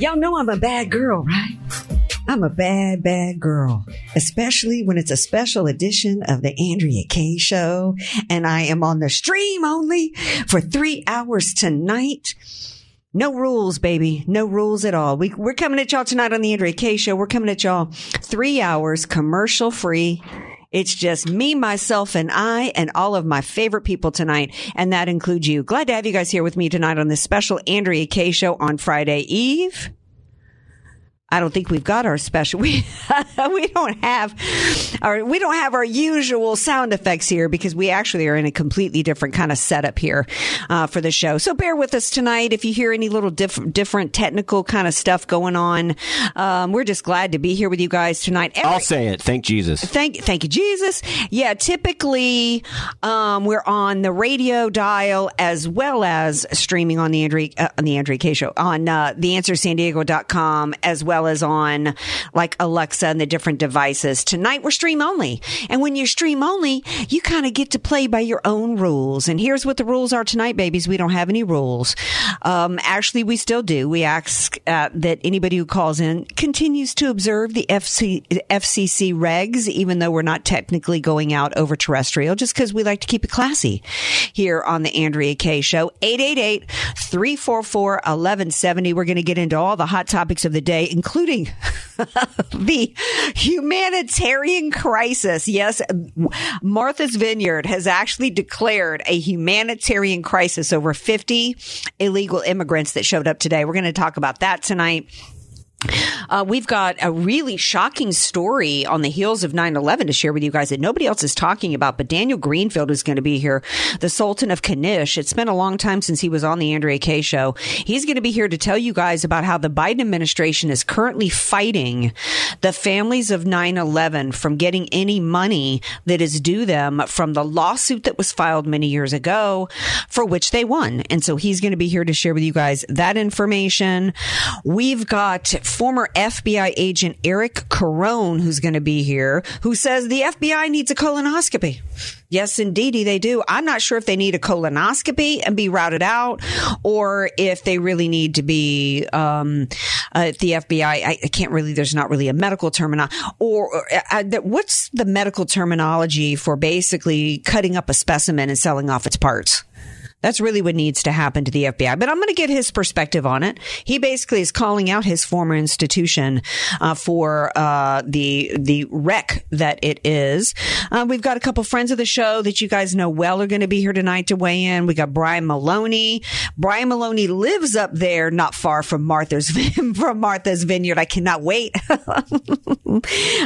Y'all know I'm a bad girl, right? I'm a bad, bad girl, especially when it's a special edition of the Andrea Kaye show and I am on the stream only for three hours tonight. No rules, baby. No rules at all. We, we're coming at y'all tonight on the Andrea Kaye show. We're coming at y'all three hours commercial free. It's just me, myself, and I, and all of my favorite people tonight. And that includes you. Glad to have you guys here with me tonight on this special Andrea Kaye show on Friday Eve. I don't think we've got our special. We we don't have our we don't have our usual sound effects here because we actually are in a completely different kind of setup here uh, for the show. So bear with us tonight if you hear any little diff- different technical kind of stuff going on. Um, we're just glad to be here with you guys tonight. Every- I'll say it. Thank Jesus. Thank, thank you, Jesus. Yeah, typically, um, we're on the radio dial as well as streaming on the Andrea, uh, on the Andrea Kaye show on, uh, theanswersandiego.com as well as on like Alexa and the different devices. Tonight we're stream only. And when you're stream only, you kind of get to play by your own rules. And here's what the rules are tonight, babies. We don't have any rules. Um, actually, we still do. We ask uh, that anybody who calls in continues to observe the FC, FCC regs, even though we're not technically going out over terrestrial, just because we like to keep it classy here on the Andrea Kaye show. 888 344 1170. We're going to get into all the hot topics of the day, including the humanitarian crisis. Yes, Martha's Vineyard has actually declared a humanitarian crisis over 50 illegal immigrants that showed up today. We're going to talk about that tonight. Uh, we've got a really shocking story on the heels of 9-11 to share with you guys that nobody else is talking about, but Daniel Greenfield is going to be here, the Sultan of Knish. It's been a long time since he was on the Andrea Kaye show. He's going to be here to tell you guys about how the Biden administration is currently fighting the families of 9-11 from getting any money that is due them from the lawsuit that was filed many years ago for which they won. And so he's going to be here to share with you guys that information. We've got former FBI agent Eric Carone, who's going to be here, who says the FBI needs a colonoscopy. Yes, indeedy, they do. I'm not sure if they need a colonoscopy and be routed out, or if they really need to be um, uh, the FBI. I, I, can't really. There's not really a medical terminology, or, or uh, what's the medical terminology for basically cutting up a specimen and selling off its parts? That's really what needs to happen to the FBI. But I'm going to get his perspective on it. He basically is calling out his former institution uh, for uh, the the wreck that it is. Uh, we've got a couple friends of the show that you guys know well are going to be here tonight to weigh in. We got Brian Maloney. Brian Maloney lives up there, not far from Martha's from Martha's Vineyard. I cannot wait.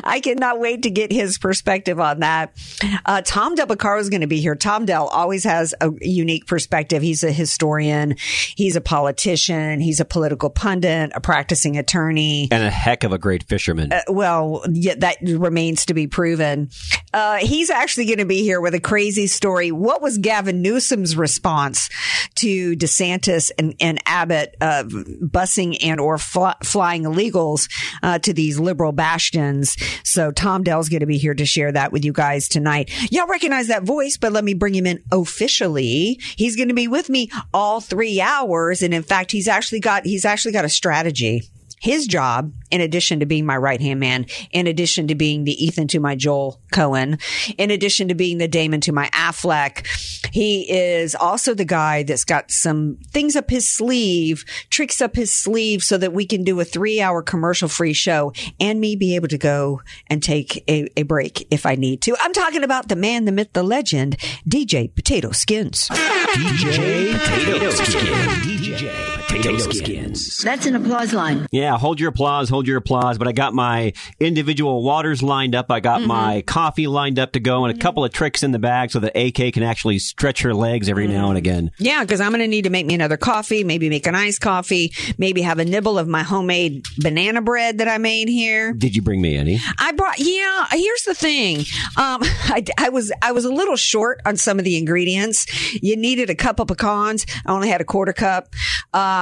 I cannot wait to get his perspective on that. Uh, Tom Del is going to be here. Tom Dell always has a unique perspective perspective. He's a historian. He's a politician. He's a political pundit, a practicing attorney. And a heck of a great fisherman. Uh, well, yeah, that remains to be proven. Uh, he's actually going to be here with a crazy story. What was Gavin Newsom's response to DeSantis and, and Abbott uh, busing and or fl- flying illegals uh, to these liberal bastions? So Tom Dell's going to be here to share that with you guys tonight. Y'all recognize that voice, but let me bring him in officially. He's going to be with me all three hours. And in fact, he's actually got, he's actually got a strategy. His job, in addition to being my right hand man, in addition to being the Ethan to my Joel Coen, in addition to being the Damon to my Affleck, he is also the guy that's got some things up his sleeve, tricks up his sleeve so that we can do a three hour commercial free show and me be able to go and take a, a break if I need to. I'm talking about the man, the myth, the legend, DJ Potato Skins. DJ Potato Skin. DJ Potato skins. That's an applause line. Yeah, hold your applause, hold your applause. But I got my individual waters lined up. I got Mm-hmm. my coffee lined up to go and a couple of tricks in the bag so that AK can actually stretch her legs every now and again. Yeah, because I'm going to need to make me another coffee, maybe make an iced coffee, maybe have a nibble of my homemade banana bread that I made here. Did you bring me any? I brought. Yeah, here's the thing. Um, I, I was I was a little short on some of the ingredients. You needed a cup of pecans. I only had a quarter cup.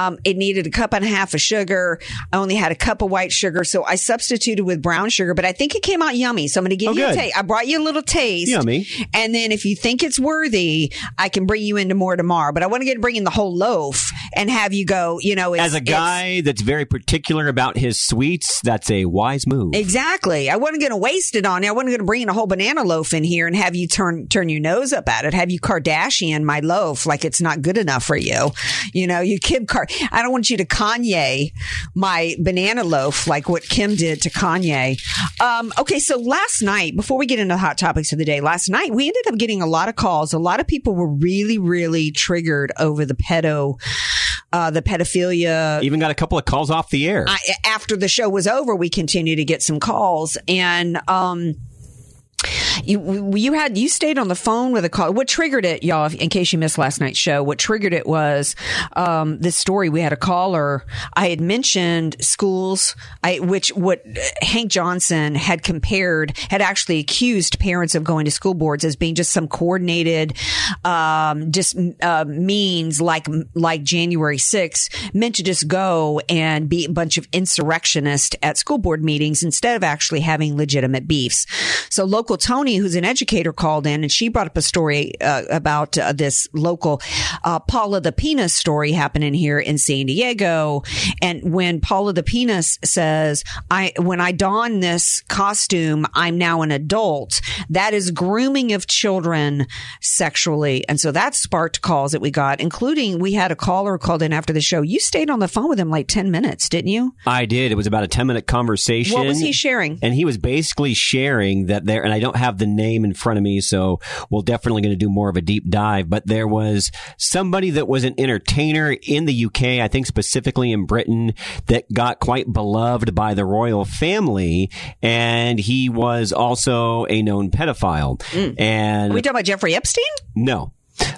Um, it needed a cup and a half of sugar. I only had a cup of white sugar, so I substituted with brown sugar. But I think it came out yummy. So I'm going to give Oh, you a taste. I brought you a little taste. Yummy. And then if you think it's worthy, I can bring you into more tomorrow. But I want to get to bring in the whole loaf and have you go. You know, it's, As a guy that's very particular about his sweets, that's a wise move. Exactly. I wasn't going to waste it on you. I wasn't going to bring in a whole banana loaf in here and have you turn turn your nose up at it. Have you Kardashian my loaf like it's not good enough for you. You know, you Kim Car. I don't want you to Kanye my banana loaf like what Kim did to Kanye. Um, okay, so last night, before we get into the hot topics of the day, last night we ended up getting a lot of calls. A lot of people were really, really triggered over the pedo, uh, the pedophilia Even got a couple of calls off the air. I, after the show was over, we continued to get some calls, and um, you you had you stayed on the phone with a call. What triggered it, y'all? In case you missed last night's show, what triggered it was um, this story. We had a caller. I had mentioned schools, I which what Hank Johnson had compared had actually accused parents of going to school boards as being just some coordinated, um, just uh, means like like January 6th meant to just go and be a bunch of insurrectionists at school board meetings instead of actually having legitimate beefs. So local Tony, who's an educator, called in and she brought up a story uh, about uh, this local uh, Paula the Penis story happening here in San Diego. And when Paula the Penis says, "I when I don this costume, I'm now an adult," that is grooming of children sexually, and so that sparked calls that we got, including we had a caller called in after the show. You stayed on the phone with him like ten minutes, didn't you? I did. It was about a 10 minute conversation. What was he sharing? And he was basically sharing that there, and I don't have the name in front of me, so we're definitely going to do more of a deep dive, but there was somebody that was an entertainer in the UK, I think specifically in Britain, that got quite beloved by the royal family, and he was also a known pedophile. Mm. And Are we talking about Jeffrey Epstein? no.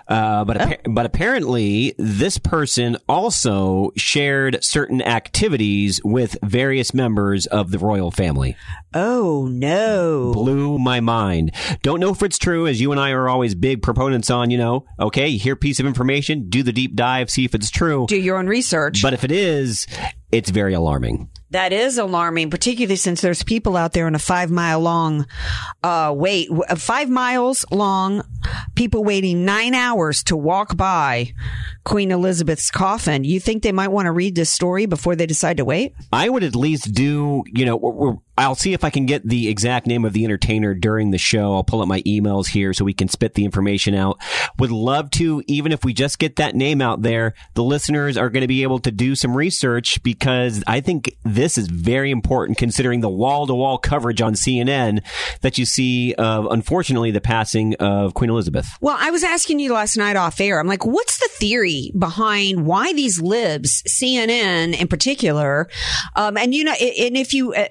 Uh, but appa- but apparently, this person also shared certain activities with various members of the royal family. Oh no! Blew my mind. Don't know if it's true, as you and I are always big proponents on. You know, okay, you hear a piece of information, do the deep dive, see if it's true. Do your own research. But if it is, it's very alarming. That is alarming, particularly since there's people out there in a five mile long uh, wait, uh, five miles long, people waiting nine hours to walk by Queen Elizabeth's coffin. You think they might want to read this story before they decide to wait? I would at least do, you know, I'll see if I can get the exact name of the entertainer during the show. I'll pull up my emails here so we can spit the information out. Would love to, even if we just get that name out there, the listeners are going to be able to do some research because I think this is very important considering the wall to wall coverage on CNN that you see of, unfortunately, the passing of Queen Elizabeth. Well, I was asking you last night off air. I'm like, what's the theory behind why these libs, CNN in particular, um, and you know, and if you. Uh,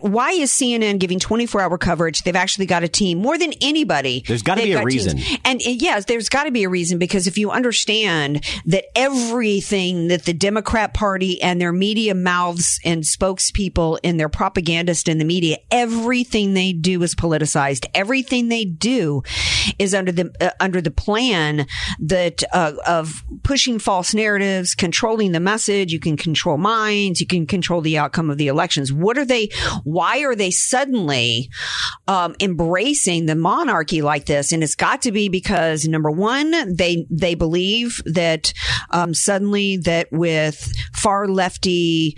why is CNN giving 24 hour coverage? They've actually got a team more than anybody. There's gotta They've be a got teams. reason. And yes, there's got to be a reason because if you understand that everything that the Democrat Party and their media mouths and spokespeople and their propagandists in the media, everything they do is politicized. Everything they do is under the uh, under the plan that uh, of pushing false narratives, controlling the message. You can control minds. You can control the outcome of the elections. What are they? Why are they suddenly um, embracing the monarchy like this? And it's got to be because number one, they they believe that um, suddenly that with far lefty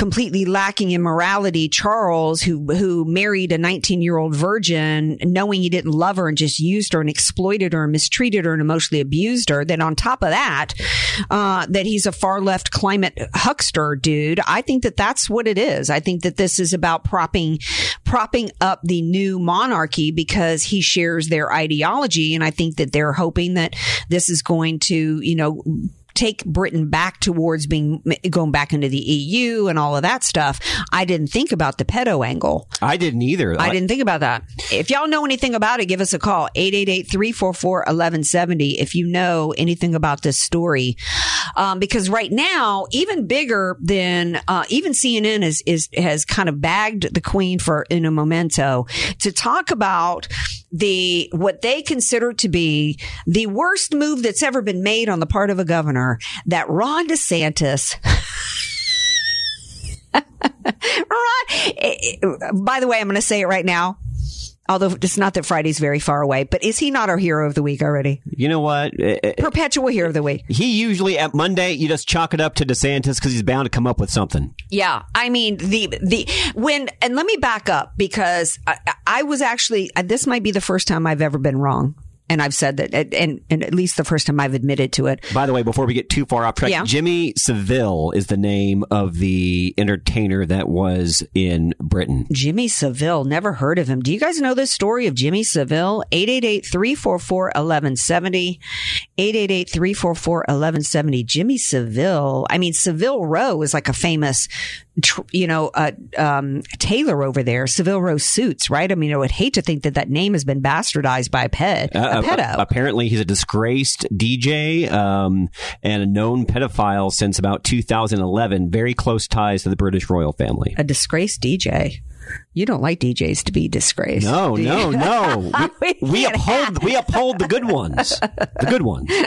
completely lacking in morality, Charles, who who married a 19 year old virgin, knowing he didn't love her and just used her and exploited her and mistreated her and emotionally abused her. Then on top of that, uh, that he's a far left climate huckster dude. I think that that's what it is. I think that this is about propping propping up the new monarchy because he shares their ideology, and I think that they're hoping that this is going to, you know take Britain back towards being going back into the EU and all of that stuff. I didn't think about the pedo angle. I didn't either. I didn't think about that. If y'all know anything about it, give us a call 888-344-1170 if you know anything about this story. Um, because right now, even bigger than uh, even CNN is is has kind of bagged the Queen for in a memento to talk about the what they consider to be the worst move that's ever been made on the part of a governor that Ron DeSantis Ron, by the way, I'm going to say it right now. Although it's not that Friday's very far away, but is he not our hero of the week already? You know what? Uh, uh, Perpetual hero of the week. He usually at Monday you just chalk it up to DeSantis because he's bound to come up with something. Yeah, I mean the the when and let me back up because I, I was actually uh, this might be the first time I've ever been wrong. And I've said that, and, and at least the first time I've admitted to it. By the way, before we get too far off track, Yeah. Jimmy Savile is the name of the entertainer that was in Britain. Jimmy Savile, never heard of him. Do you guys know this story of Jimmy Savile? 888-344-1170. 888-344-1170. Jimmy Savile. I mean, Savile Row is like a famous, tr- you know, uh, um, tailor over there. Savile Row suits, right? I mean, I would hate to think that that name has been bastardized by a pet, a Uh, pedo. apparently, he's a disgraced DJ um, and a known pedophile since about 2011. Very close ties to the British royal family. a disgraced DJ. You don't like DJs to be disgraced. No, no, no. We, We we uphold we uphold the good ones. The good ones.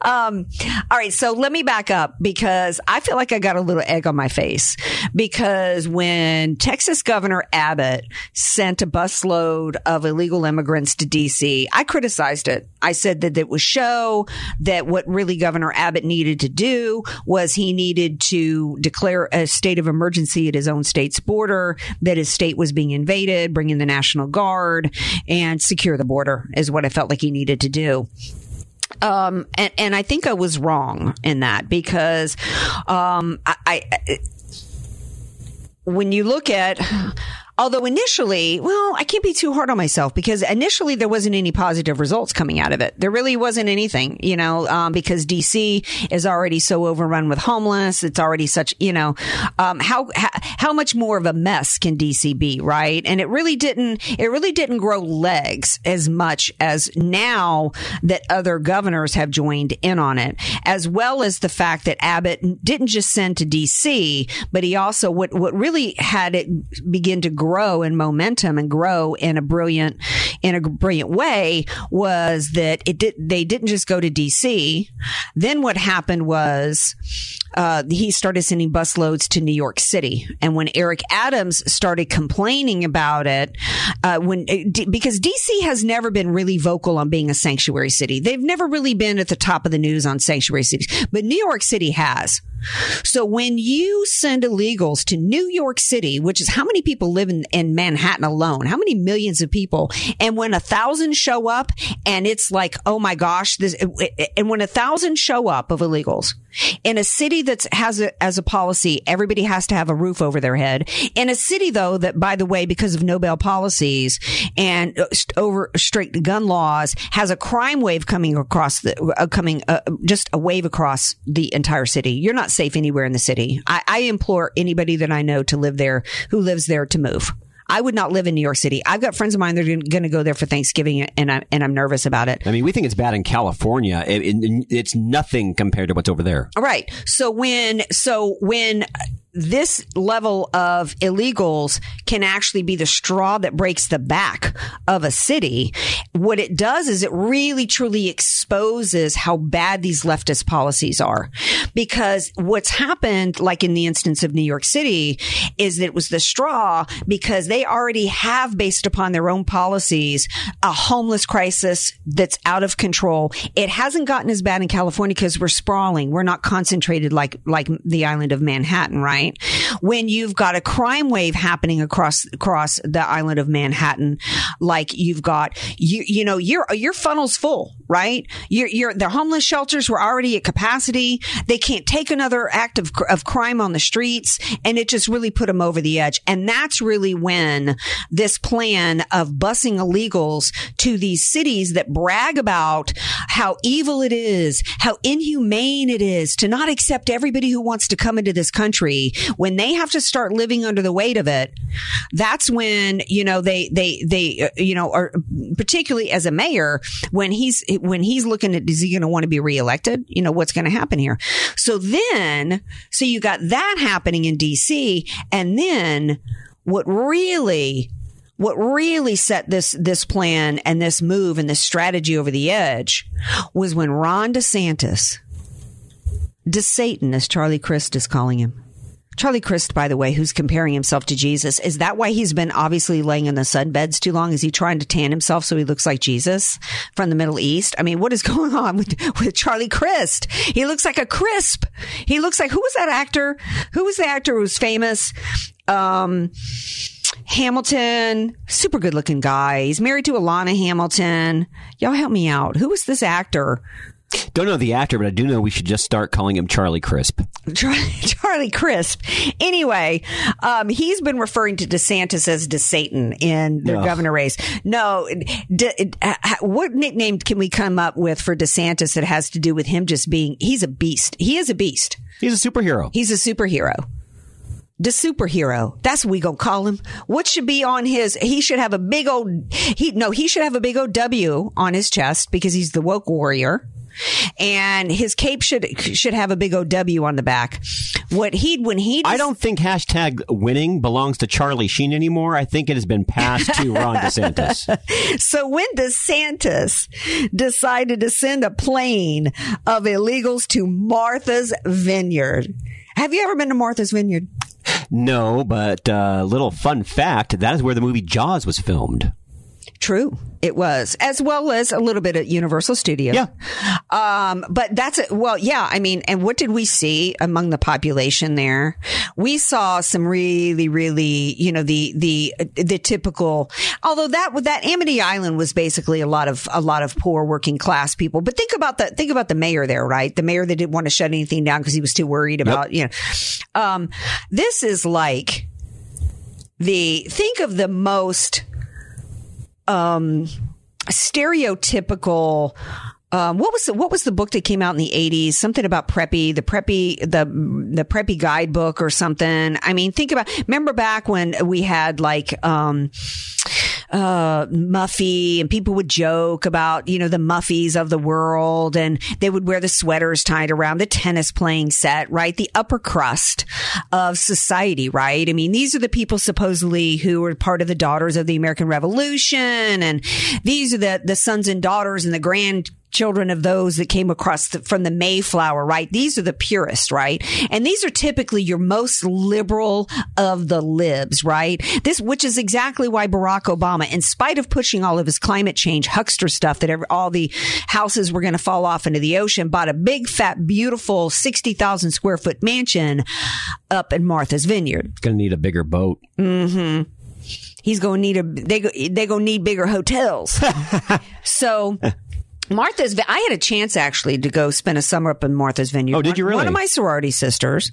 Um, all right. So let me back up because I feel like I got a little egg on my face because when Texas Governor Abbott sent a busload of illegal immigrants to DC, I criticized it. I said that it was show that what really Governor Abbott needed to do was he needed to declare a state of emergency at his own state's border, that his state was being invaded, bring in the National Guard and secure the border is what I felt like he needed to do. Um, and, and I think I was wrong in that because, um, I, I, when you look at, although initially, well, I can't be too hard on myself because initially there wasn't any positive results coming out of it. There really wasn't anything, you know, um, because DC is already so overrun with homeless. It's already such, you know, um, how, how, how much more of a mess can DC be, right? And it really didn't, it really didn't grow legs as much as now that other governors have joined in on it, as well as the fact that Abbott didn't just send to DC, but he also, what, what really had it begin to grow in momentum and grow in a brilliant, in a brilliant way was that it did, they didn't just go to DC. Then what happened was, uh, he started sending busloads to New York City. And when Eric Adams started complaining about it, uh, when D- because DC has never been really vocal on being a sanctuary city, they've never really been at the top of the news on sanctuary cities, but New York City has. So when you send illegals to New York City, which is how many people live in, in Manhattan alone, how many millions of people, and when a thousand show up and it's like, oh my gosh, this, and when a thousand show up of illegals in a city that has a, as a policy, everybody has to have a roof over their head. In a city though, that by the way, because of no bail policies and uh, over strict gun laws, has a crime wave coming across the, uh, coming, uh, just a wave across the entire city. You're not safe anywhere in the city. I, I implore anybody that I know to live there, who lives there to move. I would not live in New York City. I've got friends of mine that are going to go there for Thanksgiving and I'm, and I'm nervous about it. I mean, we think it's bad in California. It, it- it's nothing compared to what's over there. All right. So when, so when this level of illegals can actually be the straw that breaks the back of a city, what it does is it really truly exposes how bad these leftist policies are. Because what's happened, like in the instance of New York City, is that it was the straw because they already have, based upon their own policies, a homeless crisis that's out of control. It hasn't gotten as bad in California because we're sprawling. We're not concentrated like, like the island of Manhattan, right? When you've got a crime wave happening across, across the island of Manhattan, like you've got, you, you know, your, your funnel's full. Right? You're, you're, the homeless shelters were already at capacity. They can't take another act of, of crime on the streets. And it just really put them over the edge. And that's really when this plan of busing illegals to these cities that brag about how evil it is, how inhumane it is to not accept everybody who wants to come into this country when they have to start living under the weight of it. That's when, you know, they, they, they, uh, you know, are particularly as a mayor, when he's, when he's looking at, is he going to want to be reelected? You know, what's going to happen here? So then, so you got that happening in DC and then what really what really set this this plan and this move and this strategy over the edge was when Ron DeSantis, DeSatan, as Charlie Crist is calling him. Charlie Crist, by the way, who's comparing himself to Jesus, is that why he's been obviously laying in the sunbeds too long? Is he trying to tan himself so he looks like Jesus from the Middle East? I mean, what is going on with, with Charlie Crist? He looks like a crisp. He looks like, who was that actor? Who was the actor who was famous? Um, Hamilton, super good looking guy. He's married to Alana Hamilton. Y'all help me out. Who was this actor? Don't know the actor, but I do know we should just start calling him Charlie Crisp. Charlie, Crisp. Anyway, um, he's been referring to DeSantis as DeSatan in the Ugh. governor race. No, de, what nickname can we come up with for DeSantis that has to do with him just being, he's a beast. He is a beast. He's a superhero. He's a superhero. The superhero. That's what we gonna call him. What should be on his, he should have a big old, he, no, he should have a big old W on his chest because he's the woke warrior. And his cape should, should have a big OW on the back. What he, when he, I don't think hashtag winning belongs to Charlie Sheen anymore. I think it has been passed to Ron DeSantis. So when DeSantis decided to send a plane of illegals to Martha's Vineyard, have you ever been to Martha's Vineyard? No, but uh, little fun fact that is where the movie Jaws was filmed. True, it was, as well as a little bit at Universal Studios. Yeah. Um, but that's it. Well, yeah. I mean, and what did we see among the population there? We saw some really, really, you know, the the the typical. Although that that Amity Island was basically a lot of a lot of poor working class people. But think about the think about the mayor there, right? The mayor that didn't want to shut anything down because he was too worried about, you know. Um, this is like the think of the most um stereotypical um, what was the, what was the book that came out in the eighties? Something about preppy, the preppy, the the preppy guidebook or something. I mean, think about. Remember back when we had like um, uh, Muffy, and people would joke about you know the Muffies of the world, and they would wear the sweaters tied around the tennis playing set, right? The upper crust of society, right? I mean, these are the people supposedly who were part of the Daughters of the American Revolution, and these are the the sons and daughters and the grand children of those that came across the, from the Mayflower, right? These are the purest, right? And these are typically your most liberal of the libs, right? This, which is exactly why Barack Obama, in spite of pushing all of his climate change huckster stuff that every, all the houses were going to fall off into the ocean, bought a big, fat, beautiful 60,000 square foot mansion up in Martha's Vineyard. Going to need a bigger boat. Mm-hmm he's going to need a, they, go- they going to need bigger hotels. so, Martha's, I had a chance actually to go spend a summer up in Martha's Vineyard. Oh, did you One- One of my sorority sisters,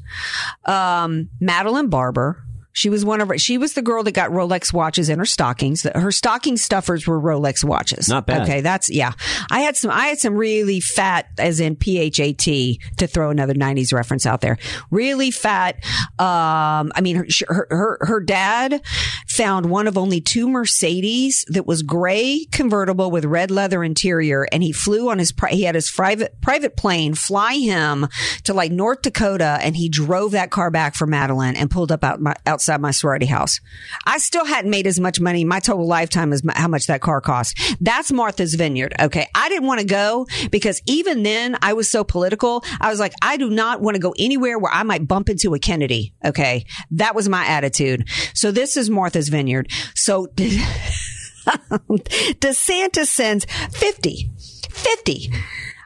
um, Madeline Barber. She was one of her, she was the girl that got Rolex watches in her stockings. Her stocking stuffers were Rolex watches. Not bad. Okay. That's, yeah. I had some, I had some really fat, as in P-H-A-T, to throw another 90s reference out there. Really fat. Um, I mean, her, her, her, her dad found one of only two Mercedes that was gray convertible with red leather interior. And he flew on his, he had his private, private plane fly him to like North Dakota and he drove that car back for Madeline and pulled up out my, outside my sorority house. I still hadn't made as much money my total lifetime as my, how much that car cost. That's Martha's Vineyard. Okay. I didn't want to go because even then I was so political. I was like, I do not want to go anywhere where I might bump into a Kennedy. Okay. That was my attitude. So this is Martha's Vineyard. So DeSantis sends 50, 50.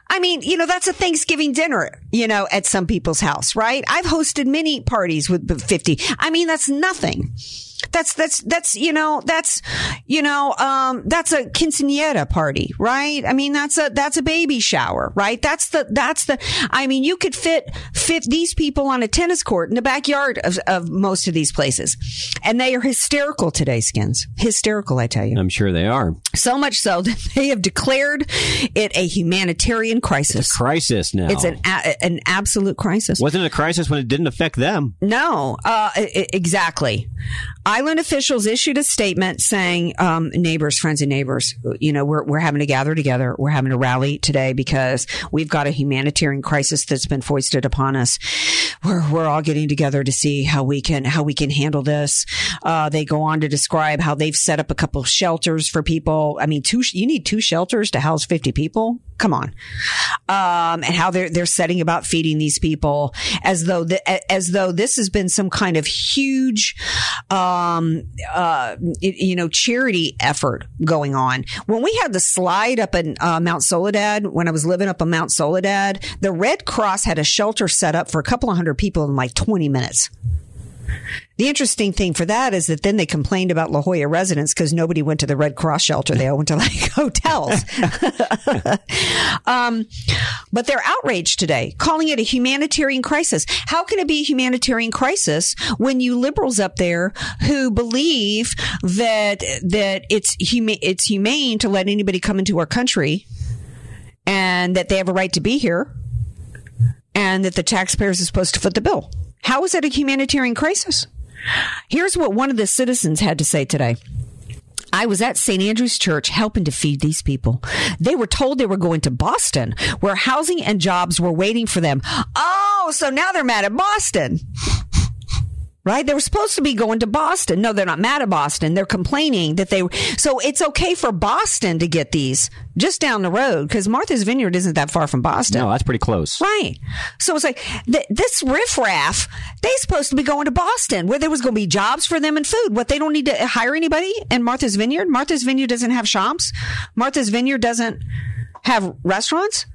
I mean, you know, that's a Thanksgiving dinner, you know, at some people's house, right? I've hosted many parties with 50. I mean, that's nothing. That's that's that's you know that's you know um that's a quinceanera party, right? I mean that's a that's a baby shower, right? That's the that's the I mean you could fit fit these people on a tennis court in the backyard of, of most of these places, and they are hysterical today, skins hysterical, I tell you. I'm sure they are. So much so that they have declared it a humanitarian crisis. Crisis now. It's an a, an absolute crisis. Wasn't it a crisis when it didn't affect them? No, uh, exactly. Island officials issued a statement saying, um, neighbors, friends and neighbors, you know, we're, we're having to gather together. We're having to rally today because we've got a humanitarian crisis that's been foisted upon us. We're, we're all getting together to see how we can, how we can handle this. Uh, they go on to describe how they've set up a couple of shelters for people. I mean, two, you need two shelters to house 50 people. Come on. Um, and how they're, they're setting about feeding these people as though, as though this has been some kind of huge, um, uh, you know, charity effort going on. When we had the slide up in uh, Mount Soledad, when I was living up on Mount Soledad, the Red Cross had a shelter set up for a couple of hundred people in like 20 minutes. The interesting thing for that is that then they complained about La Jolla residents because nobody went to the Red Cross shelter. They all went to like hotels. um, but they're outraged today, calling it a humanitarian crisis. How can it be a humanitarian crisis when you liberals up there who believe that that it's huma- it's humane to let anybody come into our country and that they have a right to be here and that the taxpayers are supposed to foot the bill? How is that a humanitarian crisis? Here's what one of the citizens had to say today. I was at St. Andrew's Church helping to feed these people. They were told they were going to Boston, where housing and jobs were waiting for them. Oh, so now they're mad at Boston. Right? They were supposed to be going to Boston. No, they're not mad at Boston. They're complaining that they, were. so it's okay for Boston to get these just down the road because Martha's Vineyard isn't that far from Boston. No, that's pretty close. Right. So it's like th- this riffraff, they supposed to be going to Boston where there was going to be jobs for them and food. What they don't need to hire anybody in Martha's Vineyard. Martha's Vineyard doesn't have shops. Martha's Vineyard doesn't have restaurants.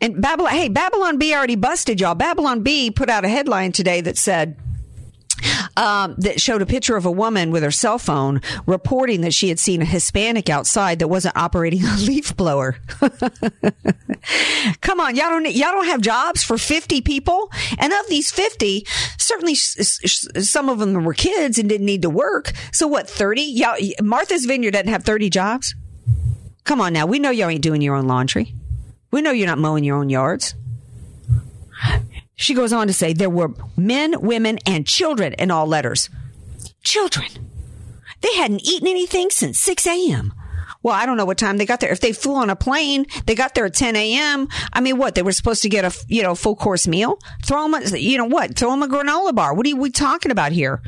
And Babylon, hey, Babylon Bee already busted y'all. Babylon Bee put out a headline today that said, um, that showed a picture of a woman with her cell phone reporting that she had seen a Hispanic outside that wasn't operating a leaf blower. Come on, y'all don't y'all don't have jobs for fifty people, and of these fifty, certainly some of them were kids and didn't need to work. So what? Thirty? Y'all, Martha's Vineyard doesn't have thirty jobs. Come on now, we know y'all ain't doing your own laundry. We know you're not mowing your own yards. She goes on to say there were men, women, and children in all letters. Children. They hadn't eaten anything since 6 a.m. Well, I don't know what time they got there. If they flew on a plane, they got there at 10 a.m. I mean, what? They were supposed to get a, you know, full course meal? Throw them, a, you know what? Throw them a granola bar. What are we talking about here?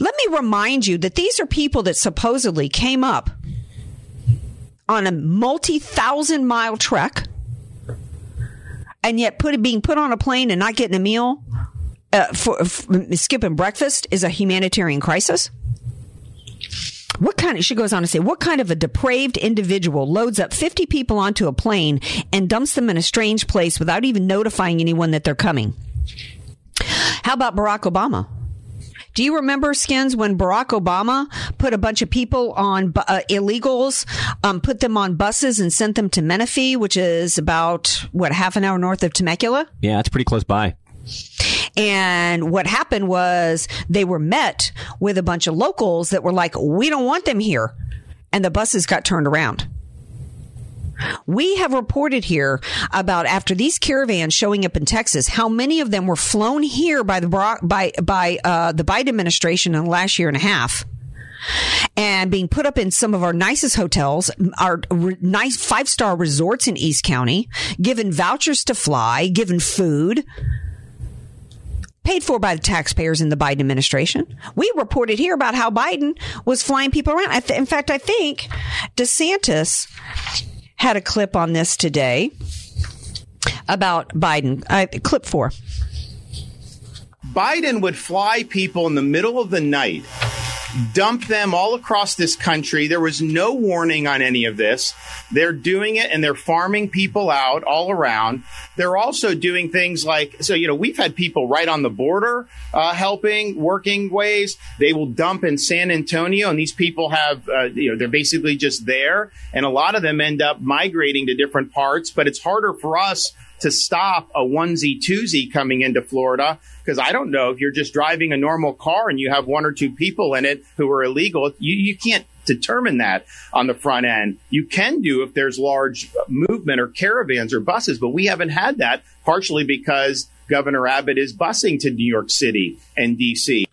Let me remind you that these are people that supposedly came up on a multi thousand mile trek and yet put being put on a plane and not getting a meal uh, for, for skipping breakfast is a humanitarian crisis. What kind of, she goes on to say, what kind of a depraved individual loads up 50 people onto a plane and dumps them in a strange place without even notifying anyone that they're coming? How about Barack Obama? Do you remember skins when Barack Obama put a bunch of people on uh, illegals, um, put them on buses and sent them to Menifee, which is about what half an hour north of Temecula? Yeah, it's pretty close by. And what happened was they were met with a bunch of locals that were like, "We don't want them here," and the buses got turned around. We have reported here about after these caravans showing up in Texas, how many of them were flown here by the by by uh, the Biden administration in the last year and a half, and being put up in some of our nicest hotels, our nice five star resorts in East County, given vouchers to fly, given food paid for by the taxpayers in the Biden administration. We reported here about how Biden was flying people around. In fact, I think DeSantis had a clip on this today about Biden. Uh, clip four. Biden would fly people in the middle of the night dump them all across this country. There was no warning on any of this. They're doing it and they're farming people out all around. They're also doing things like, so, you know, we've had people right on the border uh, helping, working ways. They will dump in San Antonio, and these people have, uh, you know, they're basically just there. And a lot of them end up migrating to different parts, but it's harder for us to stop a onesie twosie coming into Florida because I don't know if you're just driving a normal car and you have one or two people in it who are illegal. You, you can't determine that on the front end. You can do if there's large movement or caravans or buses, but we haven't had that partially because Governor Abbott is busing to New York City and DC.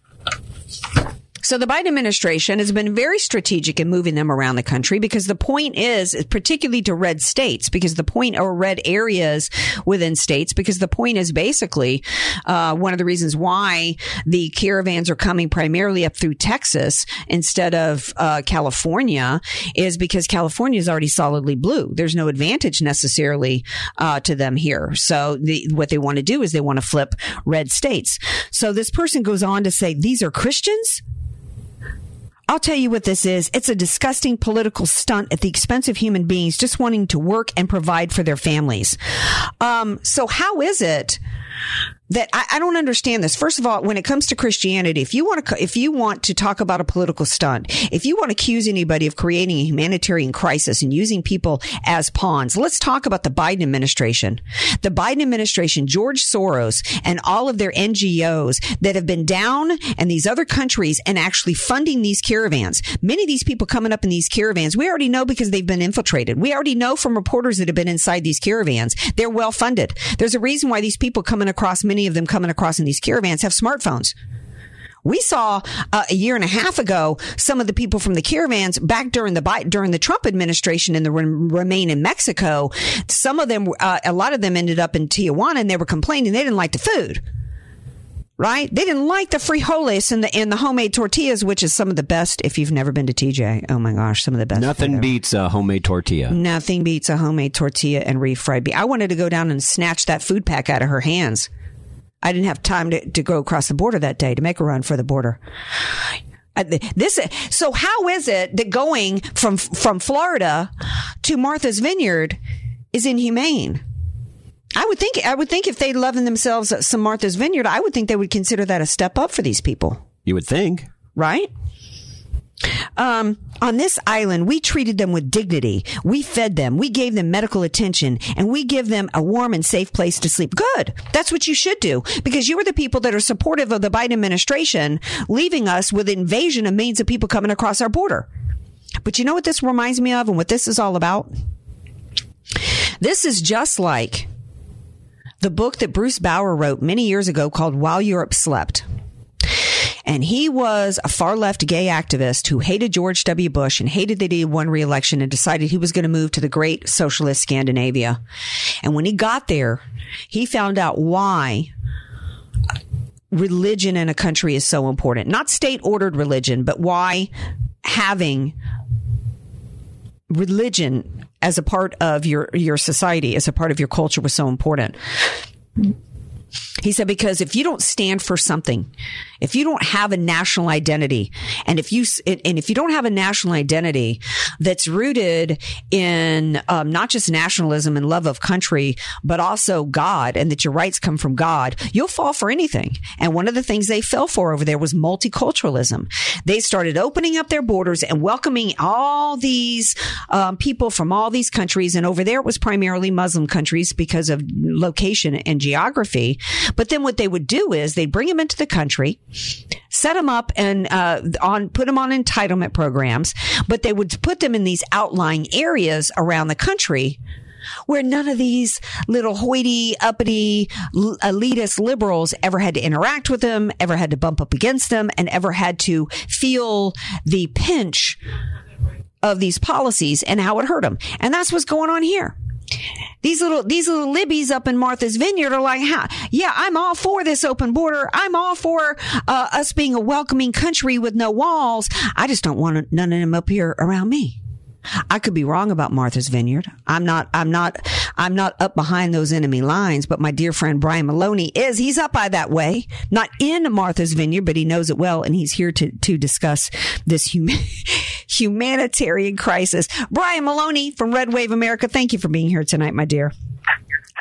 So the Biden administration has been very strategic in moving them around the country because the point is, particularly to red states, because the point or red areas within states, because the point is basically uh, one of the reasons why the caravans are coming primarily up through Texas instead of uh, California is because California is already solidly blue. There's no advantage necessarily uh, to them here. So the, what they want to do is they want to flip red states. So this person goes on to say, these are Christians. I'll tell you what this is. It's a disgusting political stunt at the expense of human beings just wanting to work and provide for their families. Um, so how is it that I, I, don't understand this. First of all, when it comes to Christianity, if you want to, if you want to talk about a political stunt, if you want to accuse anybody of creating a humanitarian crisis and using people as pawns, let's talk about the Biden administration. The Biden administration, George Soros and all of their NGOs that have been down and these other countries and actually funding these caravans. Many of these people coming up in these caravans, we already know because they've been infiltrated. We already know from reporters that have been inside these caravans. They're well funded. There's a reason why these people coming across many of them coming across in these caravans have smartphones. We saw uh, a year and a half ago some of the people from the caravans back during the during the Trump administration and the remain in Mexico. Some of them, uh, a lot of them ended up in Tijuana and they were complaining they didn't like the food. Right? They didn't like the frijoles and the and the homemade tortillas, which is some of the best. If you've never been to TJ, oh my gosh, some of the best. Nothing beats a homemade tortilla. Nothing beats a homemade tortilla and refried beef. I wanted to go down and snatch that food pack out of her hands. I didn't have time to, to go across the border that day to make a run for the border. Uh, this so how is it that going from from Florida to Martha's Vineyard is inhumane? I would think I would think if they loved themselves some Martha's Vineyard, I would think they would consider that a step up for these people. You would think, right? Um, on this island, we treated them with dignity. We fed them. We gave them medical attention and we give them a warm and safe place to sleep. Good. That's what you should do because you are the people that are supportive of the Biden administration leaving us with invasion of millions of people coming across our border. But you know what this reminds me of and what this is all about? This is just like the book that Bruce Bawer wrote many years ago called While Europe Slept. And he was a far left gay activist who hated George W. Bush and hated that he won re-election and decided he was going to move to the great socialist Scandinavia. And when he got there, he found out why religion in a country is so important. Not state ordered religion, but why having religion as a part of your, your society, as a part of your culture was so important. He said, because if you don't stand for something, if you don't have a national identity, and if you and if you don't have a national identity that's rooted in um, not just nationalism and love of country, but also God, and that your rights come from God, you'll fall for anything. And one of the things they fell for over there was multiculturalism. They started opening up their borders and welcoming all these um, people from all these countries, and over there it was primarily Muslim countries because of location and geography. But then what they would do is they'd bring them into the country set them up and uh, on put them on entitlement programs, but they would put them in these outlying areas around the country where none of these little hoity uppity elitist liberals ever had to interact with them, ever had to bump up against them, and ever had to feel the pinch of these policies and how it hurt them. And that's what's going on here. These little, these little libbies up in Martha's Vineyard are like, yeah, I'm all for this open border. I'm all for uh, us being a welcoming country with no walls. I just don't want none of them up here around me. I could be wrong about Martha's Vineyard. I'm not, I'm not, I'm not up behind those enemy lines, but my dear friend Brian Maloney is. He's up by that way, not in Martha's Vineyard, but he knows it well, and he's here to, to discuss this hum- humanitarian crisis. Brian Maloney from Red Wave America, thank you for being here tonight, my dear.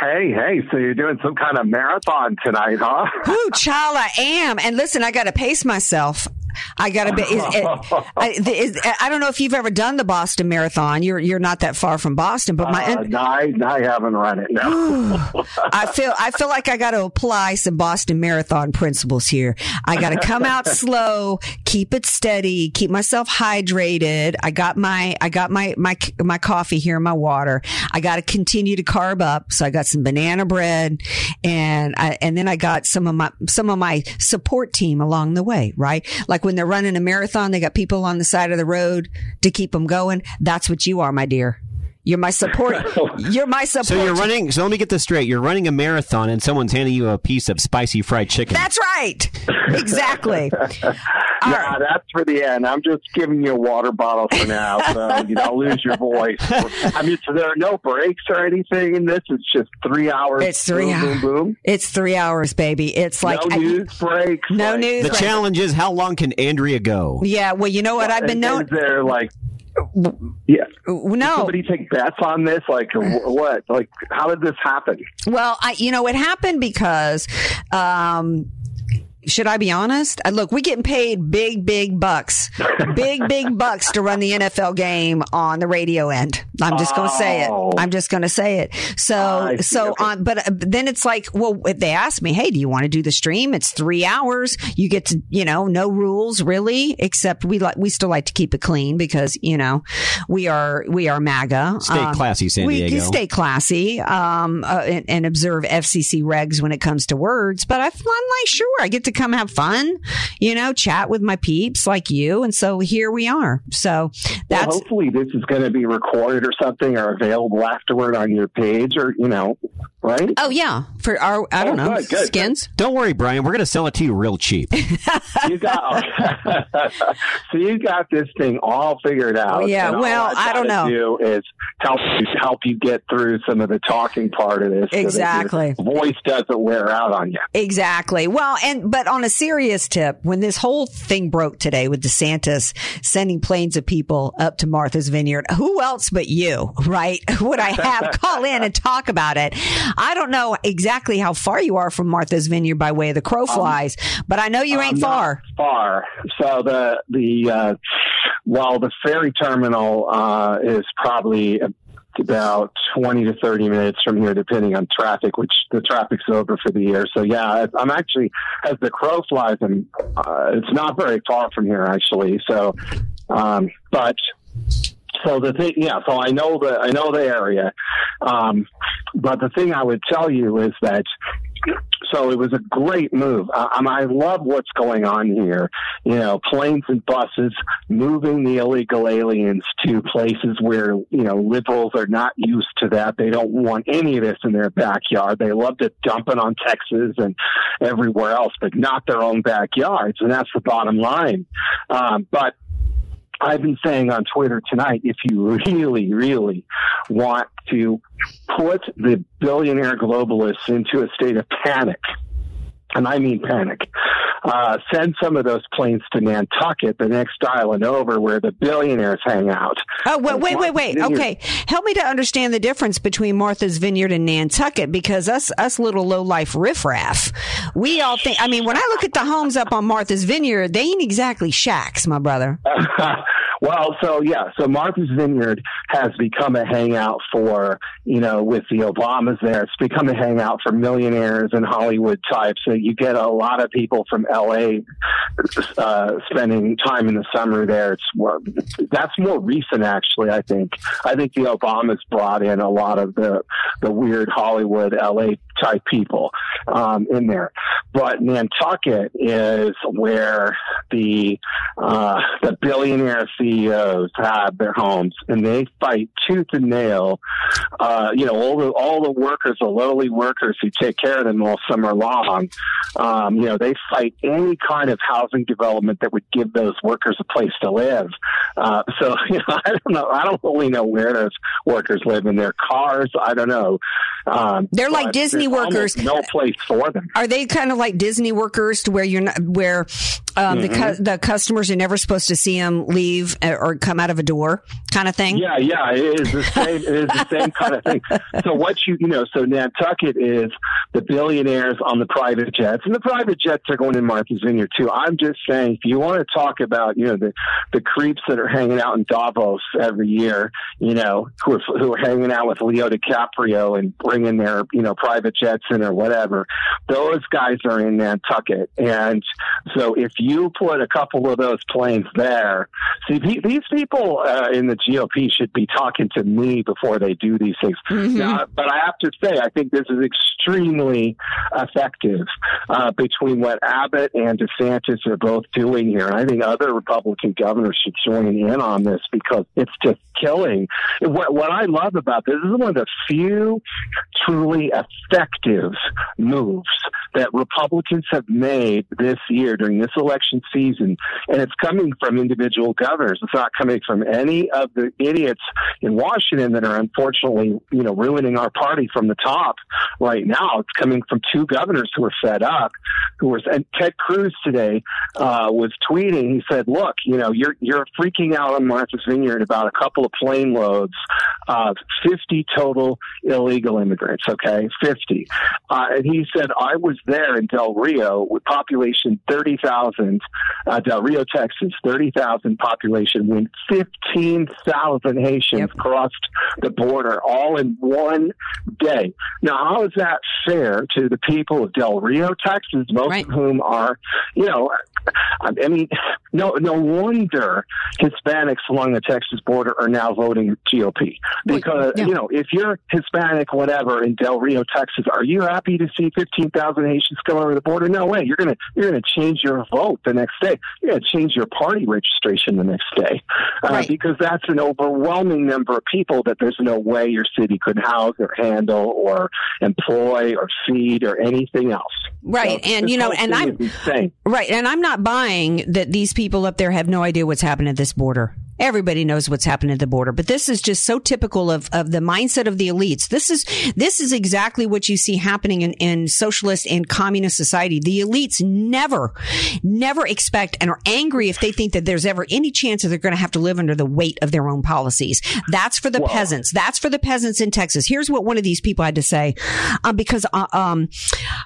Hey, hey, so you're doing some kind of marathon tonight, huh? Who, child, I am. And listen, I got to pace myself. I got to be. Is, is, I, is, I don't know if you've ever done the Boston Marathon. You're you're not that far from Boston, but my Uh, no, I, I haven't run it. No. I feel I feel like I got to apply some Boston Marathon principles here. I got to come out slow, keep it steady, keep myself hydrated. I got my I got my my my coffee here, my water. I got to continue to carb up, so I got some banana bread, and I and then I got some of my some of my support team along the way. Right, like when they're running a marathon, they got people on the side of the road to keep them going. That's what you are, my dear. You're my support. Oh. You're my support. So you're running. So let me get this straight. You're running a marathon, and someone's handing you a piece of spicy fried chicken. That's right. Exactly. nah, that's for the end. I'm just giving you a water bottle for now, so you don't lose your voice. I mean, so there are no breaks or anything in this. It's just three hours. It's three boom, hours. boom, boom. It's three hours, baby. It's like no I- news breaks. no like, news. the breaks. challenge is how long can Andrea go? Yeah. Well, you know what I've been Is known. there like, yeah. No. Somebody take bets on this? Like what? Like how did this happen? Well, I, you know, it happened because, um, should I be honest? Uh, Look, we getting paid big, big bucks, big, big bucks to run the NFL game on the radio end. I'm just going to say it. Oh. I'm just going to say it. So, I see. so Okay. on, but uh, then it's like, well, they asked me, Hey, do you want to do the stream? It's three hours. You get to, you know, no rules really, except we like, we still like to keep it clean because, you know, we are, we are MAGA. Stay Um, classy, San we Diego. can stay classy um, uh, and, and observe FCC regs when it comes to words. But I, I'm like, sure, I get to come have fun, you know, chat with my peeps like you. And so here we are. So Well, that's hopefully this is going to be recorded or something or available afterward on your page or you know, right? oh yeah for our I don't Oh, know good, good, skins. Don't worry, Brian. We're going to sell it to you real cheap. You got so you got this thing all figured out. Oh, yeah, well, I don't gotta know. Do is help you help you get through some of the talking part of this. so your Exactly. voice doesn't wear out on you. Exactly. Well, and but on a serious tip, when this whole thing broke today with DeSantis sending planes of people up to Martha's Vineyard, who else but you, right? Would I have call in and talk about it? I don't know exactly how far you are from Martha's Vineyard by way of the crow flies, but I know you ain't Um, not far. Far. So the the uh, well, the ferry terminal uh, is probably about 20 to 30 minutes from here, depending on traffic, which the traffic's over for the year. So yeah, I'm actually, as the crow flies, and uh, it's not very far from here actually. So, um, but so the thing, yeah, so I know the, I know the area. Um, but the thing I would tell you is that so it was a great move. Um, I love what's going on here. You know, planes and buses moving the illegal aliens to places where, you know, liberals are not used to that. They don't want any of this in their backyard. They love to dump it on Texas and everywhere else, but not their own backyards. And that's the bottom line. Um, but I've been saying on Twitter tonight, if you really, really want to put the billionaire globalists into a state of panic, and I mean panic, uh, send some of those planes to Nantucket, the next island over where the billionaires hang out. Oh, wait, wait, wait, wait. Okay. Help me to understand the difference between Martha's Vineyard and Nantucket because us, us little low life riffraff, we all think, I mean, when I look at the homes up on Martha's Vineyard, they ain't exactly shacks, my brother. well, so yeah, so Martha's Vineyard has become a hangout for, you know, with the Obamas there, it's become a hangout for millionaires and Hollywood types. So you get a lot of people from LA uh, spending time in the summer there. It's more, that's more recent, actually. I think. I think the Obamas brought in a lot of the the weird Hollywood LA type people um, in there, but Nantucket is where the uh, the billionaires, the CEOs have their homes, and they fight tooth and nail. Uh, you know, all the all the workers, the lowly workers who take care of them all summer long. Um, you know, they fight any kind of housing development that would give those workers a place to live. Uh, so, you know, I don't know. I don't really know where those workers live in their cars. I don't know. Um, They're like Disney workers. No place for them. Are they kind of like Disney workers to where you're not, where um, the Mm-hmm. cu- the customers are never supposed to see them leave uh, or come out of a door kind of thing? Yeah, yeah, it is the same. it is the same kind of thing. So what you you know, so Nantucket is the billionaires on the private jets, and the private jets are going in Martha's Vineyard too. I'm just saying, if you want to talk about you know the the creeps that are hanging out in Davos every year, you know, who are who are hanging out with Leo DiCaprio and bringing their you know private jets in or whatever, those guys are in Nantucket, and so if you put a couple of those planes there, see these people uh, in the GOP should be talking to me before they do these things. Now, but I have to say, I think this is extremely effective uh, between what Abbott and DeSantis are both doing here. And I think other Republican governors should join in on this because it's just killing. What, what I love about this, this is one of the few truly effective moves that Republicans have made this year during this election season. And it's coming from individual governors. It's not coming from any of the idiots in Washington that are unfortunately, you know, ruining our party from the top right now. It's coming from two governors who are fed up, who were, and Ted Cruz today, uh, was tweeting. He said, look, you know, you're, you're freaking out on Martha's Vineyard about a couple of plane loads of 50 total illegal immigrants. Okay. 50. Uh, and he said, I was there in Del Rio with population 30,000, uh, Del Rio, Texas, 30,000 population when 15,000 Haitians Yep. crossed the border all in one day. Now, how is that fair to the people of Del Rio, Texas, most Right. of whom are, you know, I mean, no, no wonder Hispanics along the Texas border are now voting GOP because yeah. you know if you're Hispanic, whatever, in Del Rio, Texas, are you happy to see fifteen thousand Haitians come over the border? No way. You're gonna you're gonna change your vote the next day. You're gonna change your party registration the next day uh, Right. because that's an overwhelming number of people that there's no way your city could house or handle or employ or feed or anything else. Right. So And, you know, and I'm-. Right. And I'm not buying that these people up there have no idea what's happening at this border. Everybody knows what's happened at the border, but this is just so typical of, of the mindset of the elites. This is, this is exactly what you see happening in, in socialist and communist society. The elites never, never expect and are angry if they think that there's ever any chance that they're going to have to live under the weight of their own policies. That's for the peasants. That's for the peasants in Texas. Here's what one of these people had to say, um, because, uh, um,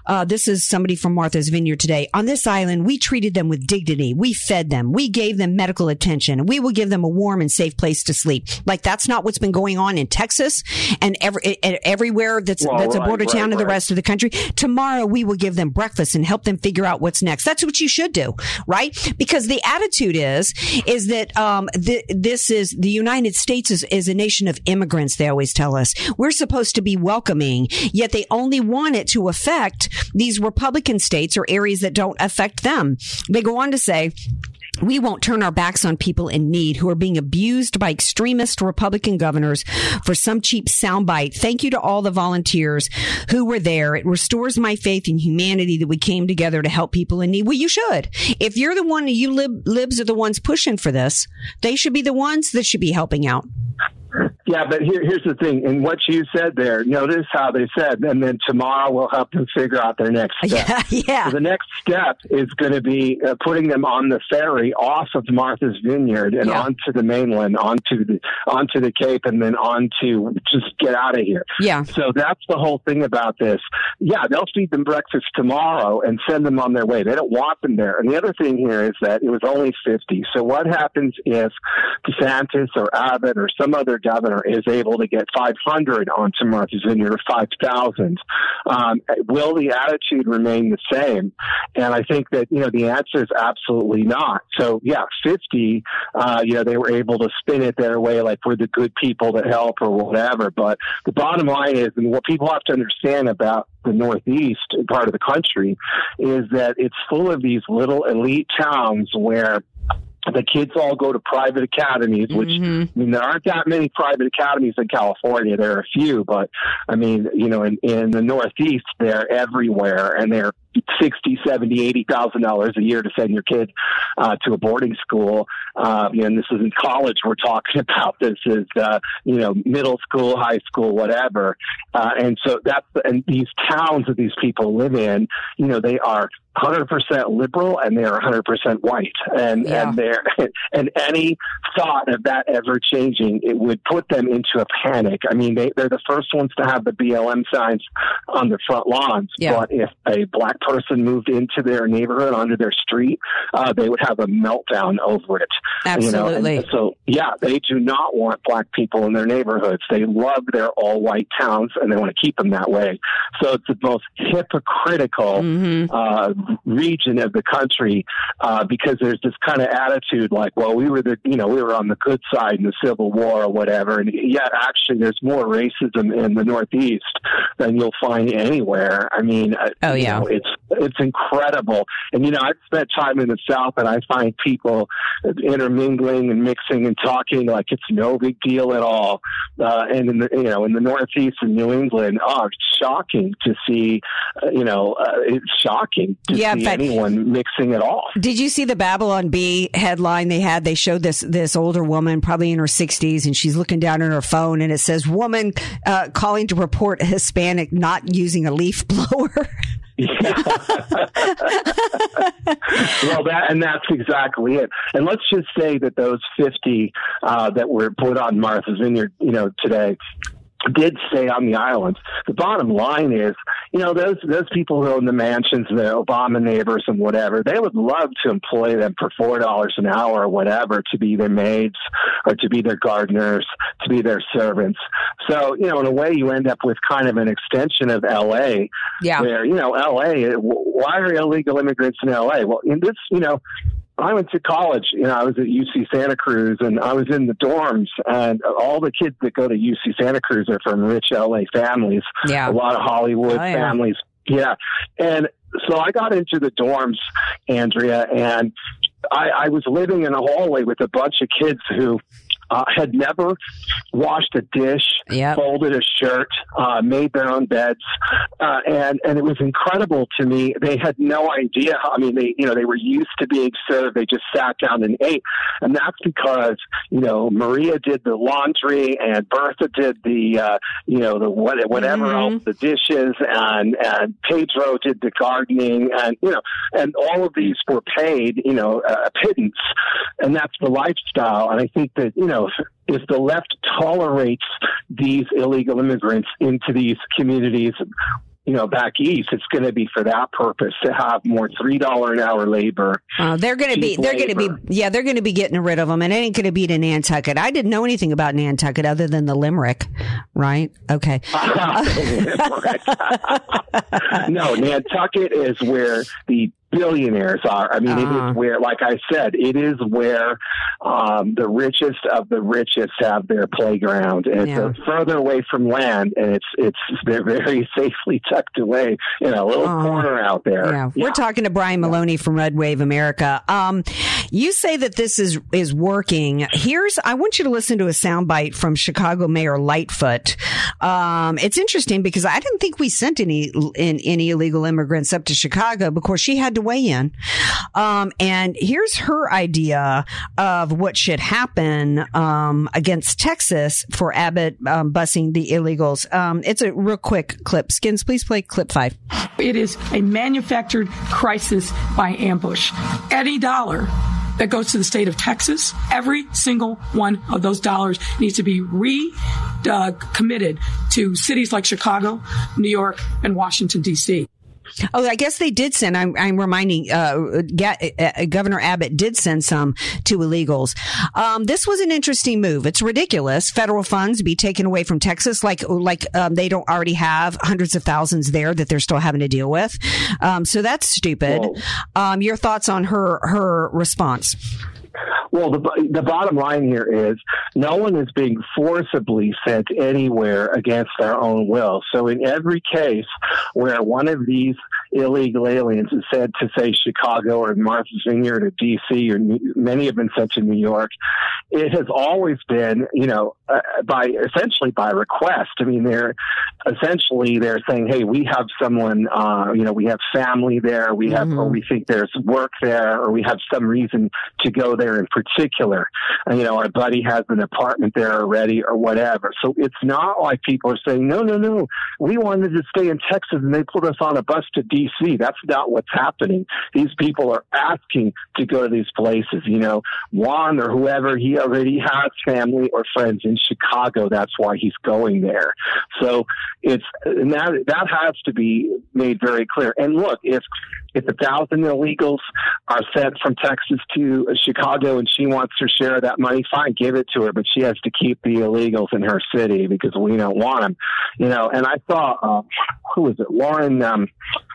uh, this is somebody from Martha's Vineyard today. On this island, we treated them with dignity. We fed them. We gave them medical attention. We will give them a warm and safe place to sleep. Like that's not what's been going on in Texas and every, everywhere that's, Well, that's a border right, town in the rest of the country. Tomorrow we will give them breakfast and help them figure out what's next. That's what you should do, right? Because the attitude is, is that, um, th- this is the United States is, is a nation of immigrants. They always tell us we're supposed to be welcoming, yet they only want it to affect these Republican states or areas that don't affect them. They go on to say, we won't turn our backs on people in need who are being abused by extremist Republican governors for some cheap soundbite. Thank you to all the volunteers who were there. It restores my faith in humanity that we came together to help people in need. Well, you should. If you're the one, you lib, libs are the ones pushing for this. They should be the ones that should be helping out. Yeah, but here, here's the thing. In what you said there, notice how they said, and then tomorrow we'll help them figure out their next step. Yeah, yeah. So the next step is going to be uh, putting them on the ferry off of Martha's Vineyard and Yeah. onto the mainland, onto the onto the Cape, and then onto just get out of here. Yeah. So that's the whole thing about this. Yeah, they'll feed them breakfast tomorrow and send them on their way. They don't want them there. And the other thing here is that it was only 50. So what happens if DeSantis or Abbott or some other governor is able to get 500 onto Martha's Vineyard or 5,000? Um, will the attitude remain the same? And I think that, you know, the answer is absolutely not. So yeah, 50, uh, you know, they were able to spin it their way, like we're the good people that help or whatever. But the bottom line is, and what people have to understand about the Northeast part of the country is that it's full of these little elite towns where the kids all go to private academies, which mm-hmm. I mean there aren't that many private academies in California. There are a few, but I mean, you know, in, in the Northeast, they're everywhere, and they're sixty, seventy, eighty thousand dollars a year to send your kid uh, to a boarding school. Uh, and this is in college. We're talking about this is uh, you know middle school, high school, whatever. Uh, and so that's and these towns that these people live in, you know, they are 100% liberal and they are 100% white. And, Yeah. and they're, and any thought of that ever changing, it would put them into a panic. I mean, they, they're the first ones to have the BLM signs on their front lawns. Yeah. But if a black person moved into their neighborhood, onto their street, uh, they would have a meltdown over it. You know, Absolutely. so, yeah, they do not want black people in their neighborhoods. They love their all white towns and they want to keep them that way. So it's the most hypocritical Mm-hmm. uh, region of the country uh, because there's this kind of attitude like, well, we were the, you know, we were on the good side in the Civil War or whatever. And yet, actually, there's more racism in the Northeast than you'll find anywhere. I mean, uh, Oh, you yeah. know, it's it's incredible. And you know, I've spent time in the South, and I find people intermingling and mixing and talking like it's no big deal at all. Uh, and in the you know in the Northeast and New England, oh, it's shocking to see. Uh, you know, uh, it's shocking to Yeah, see anyone mixing at all. Did you see the Babylon Bee headline they had? They showed this this older woman, probably in her sixties, and she's looking down at her phone, and it says "woman uh, calling to report a Hispanic not using a leaf blower." well, that and that's exactly it. And let's just say that those fifty uh, that were put on Martha's Vineyard, you know, today did stay on the islands. The bottom line is, you know, those those people who own the mansions, the Obama neighbors and whatever, they would love to employ them for four dollars an hour or whatever to be their maids or to be their gardeners, to be their servants. So, you know, in a way, you end up with kind of an extension of L.A yeah, where you know L.A. Why are illegal immigrants in L.A.? Well, in this, you know, I went to college. You know, I was at UC Santa Cruz, and I was in the dorms, and all the kids that go to UC Santa Cruz are from rich L.A. families. Yeah. a lot of Hollywood Oh, yeah. families. Yeah, and so I got into the dorms, Andrea, and I, I was living in a hallway with a bunch of kids who. Uh, had never washed a dish, Yep. folded a shirt, uh, made their own beds, uh, and and it was incredible to me. They had no idea. How, I mean, they you know they were used to being served. They just sat down and ate, and that's because you know Maria did the laundry and Bertha did the uh, you know the what, whatever Mhm. else the dishes, and and Pedro did the gardening, and you know and all of these were paid you know a pittance, and that's the lifestyle. And I think that you know if the left tolerates these illegal immigrants into these communities, you know, back east, it's going to be for that purpose to have more three dollar an hour labor. Uh, they're going to be, they're going to be, yeah, they're going to be getting rid of them, and it ain't going to be to Nantucket. I didn't know anything about Nantucket other than the Limerick, right? Okay. no, Nantucket is where the billionaires are. I mean, it Uh-huh. is where, like I said, it is where um, the richest of the richest have their playground. And Yeah. It's uh, further away from land, and it's it's they're very safely tucked away in a little Oh. corner out there. Yeah, we're talking to Brian Maloney from Red Wave America. Um, you say that this is is working. Here's I want you to listen to a soundbite from Chicago Mayor Lightfoot. Um, it's interesting because I didn't think we sent any in, any illegal immigrants up to Chicago because she had to weigh in. Um, and here's her idea of what should happen um, against Texas for Abbott um, busing the illegals. Um, it's a real quick clip. Skins, please play clip five. It is a manufactured crisis by ambush. Any dollar that goes to the state of Texas, every single one of those dollars needs to be re uh, committed to cities like Chicago, New York, and Washington, D.C. Oh, I guess they did send. I'm, I'm reminding. Uh, uh, Governor Abbott did send some to illegals. Um, this was an interesting move. It's ridiculous. Federal funds be taken away from Texas, like like um, they don't already have hundreds of thousands there that they're still having to deal with. Um, so that's stupid. Um, your thoughts on her her response? Well, the the bottom line here is no one is being forcibly sent anywhere against their own will. So in every case where one of these illegal aliens is said to say Chicago or Martha's Vineyard or D.C. or New- many have been sent to New York, it has always been, you know, uh, by essentially by request. I mean, they're essentially they're saying, "Hey, we have someone, uh, you know, we have family there, we have, or we think there's work there, or we have some reason to go there in particular. And, you know, our buddy has an apartment there already, or whatever. So it's not like people are saying, "No, no, no, we wanted to stay in Texas, and they put us on a bus to D.C." That's not what's happening. These people are asking to go to these places. You know, Juan or whoever he already has family or friends in Chicago. That's why he's going there. So it's and that that has to be made very clear. And look, if if a thousand illegals are sent from Texas to Chicago and she wants her share of that money, fine, give it to her. But she has to keep the illegals in her city because we don't want them. You know. And I saw uh, who was it, Lauren. Um,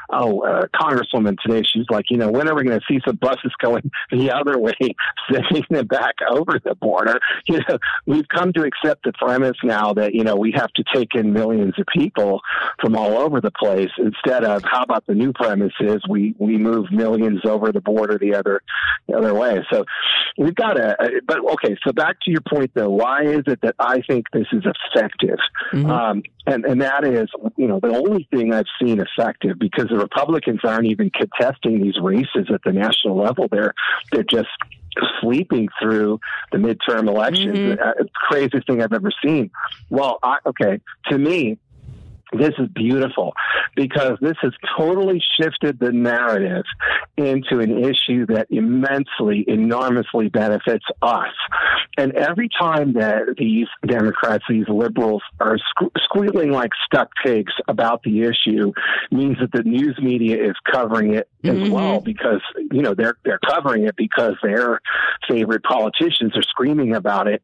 oh, uh, Congresswoman today, she's like, you know, when are we going to see some buses going the other way, sending them back over the border? You know, we've come to accept the premise now that, you know, we have to take in millions of people from all over the place instead of how about the new premise is we, we move millions over the border the other, the other way. So we've got to, but okay, so back to your point though, why is it that I think this is effective? Um, and, and that is, you know, the only thing I've seen effective because the Republicans aren't even contesting these races at the national level. They're, they're just sleeping through the midterm elections. Uh, craziest thing I've ever seen. Well, I, okay, to me, this is beautiful because this has totally shifted the narrative into an issue that immensely, enormously benefits us. And every time that these Democrats, these liberals are sque- squealing like stuck pigs about the issue means that the news media is covering it as mm-hmm. well because, you know, they're, they're covering it because their favorite politicians are screaming about it.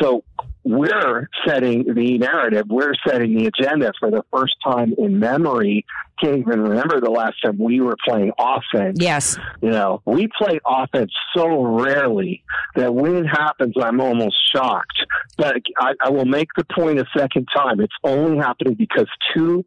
So we're setting the narrative. We're setting the agenda for the first time in memory. Can't even remember the last time we were playing offense. Yes. You know, we play offense so rarely that when it happens, I'm almost shocked. But I, I will make the point a second time. It's only happening because two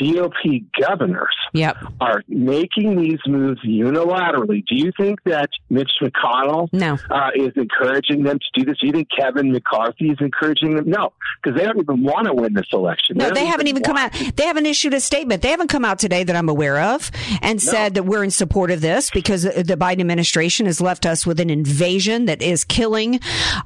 GOP governors Yep. are making these moves unilaterally. Do you think that Mitch McConnell No. uh, is encouraging them to do this? Do you think Kevin McCarthy is encouraging them? No, because they don't even want to win this election. No, don't they haven't even come out. They haven't issued a statement. They haven't come out today that I'm aware of and said that we're in support of this because the Biden administration has left us with an invasion that is killing.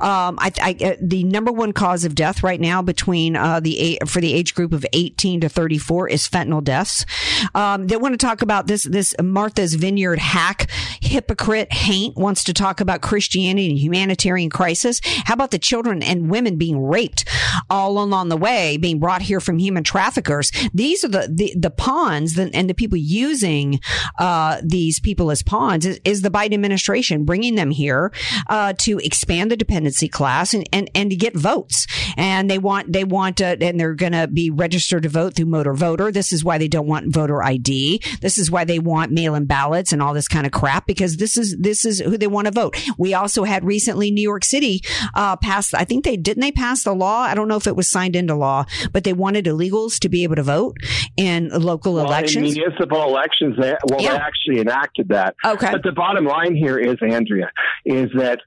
Um, I, I, uh, the number one cause of death right now between uh, the for the age group of 18 to 34 is fentanyl deaths. Um, they want to talk about this. This Martha's Vineyard hack hypocrite Haint wants to talk about Christianity and humanitarian crisis. How about the children and women being raped all along the way, being brought here from human traffickers? These are the the, the pawns that, and the people using uh, these people as pawns is, is the Biden administration bringing them here uh, to expand the dependency class and, and, and to get votes. And they want they want uh, and they're going to be registered to vote through motor voter. This is why they don't want voter ID. This is why they want mail-in ballots and all this kind of crap because this is this is who they want to vote. We also had recently New York City uh. I think they didn't they pass the law. I don't know if it was signed into law, but they wanted illegals to be able to vote in local Well, elections. In municipal elections, they, well, Yeah. they actually enacted that. Okay. But the bottom line here is, Andrea, is that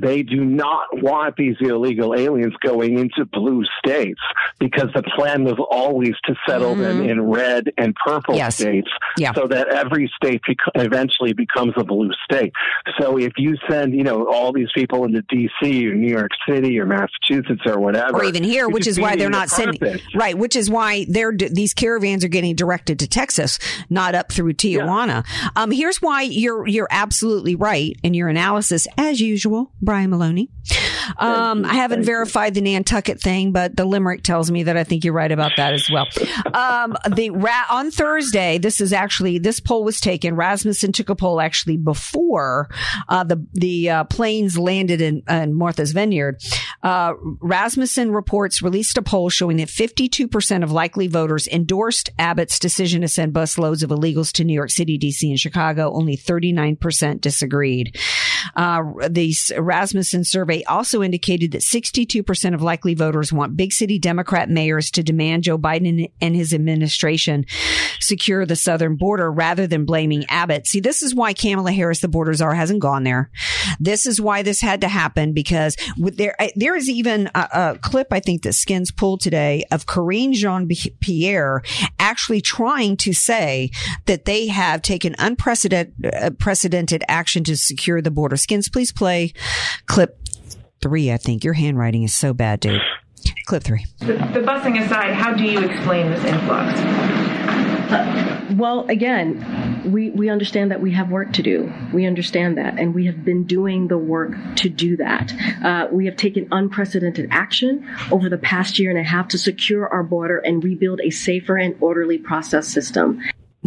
they do not want these illegal aliens going into blue states because the plan was always to settle them in red and purple Mm-hmm. Yes. states Yeah. so that every state bec- eventually becomes a blue state. So if you send, you know, all these people into D.C. or New York City or Massachusetts or whatever, or even here, which is why they're defeating the not sending right, which is why they're these caravans are getting directed to Texas, not up through Tijuana. Um, here's why you're you're absolutely right in your analysis, as usual, Brian Maloney. Um, I haven't verified the Nantucket thing, but the limerick tells me that I think you're right about that as well. Um, the ra- on Thursday, this is actually this poll was taken. Rasmussen took a poll actually before uh, the the uh, planes landed in, in Martha's Vineyard. Uh, Rasmussen reports released a poll showing that 52% of likely voters endorsed Abbott's decision to send busloads of illegals to New York City, DC, and Chicago. Only 39% disagreed. Uh, the Rasmussen survey also indicated that 62% of likely voters want big city Democrat mayors to demand Joe Biden and his administration secure the southern border rather than blaming Abbott. See, this is why Kamala Harris, the border czar, hasn't gone there. This is why this had to happen because there, there is even a, a clip I think that Skins pulled today of Karine Jean Pierre actually trying to say that they have taken unprecedented uh, action to secure the border. Skins, please play clip three. I think your handwriting is so bad, dude. Clip three. The, the busing aside, how do you explain this influx? Well, again, we, we understand that we have work to do. We understand that, and we have been doing the work to do that. Uh, we have taken unprecedented action over the past year and a half to secure our border and rebuild a safer and orderly process system.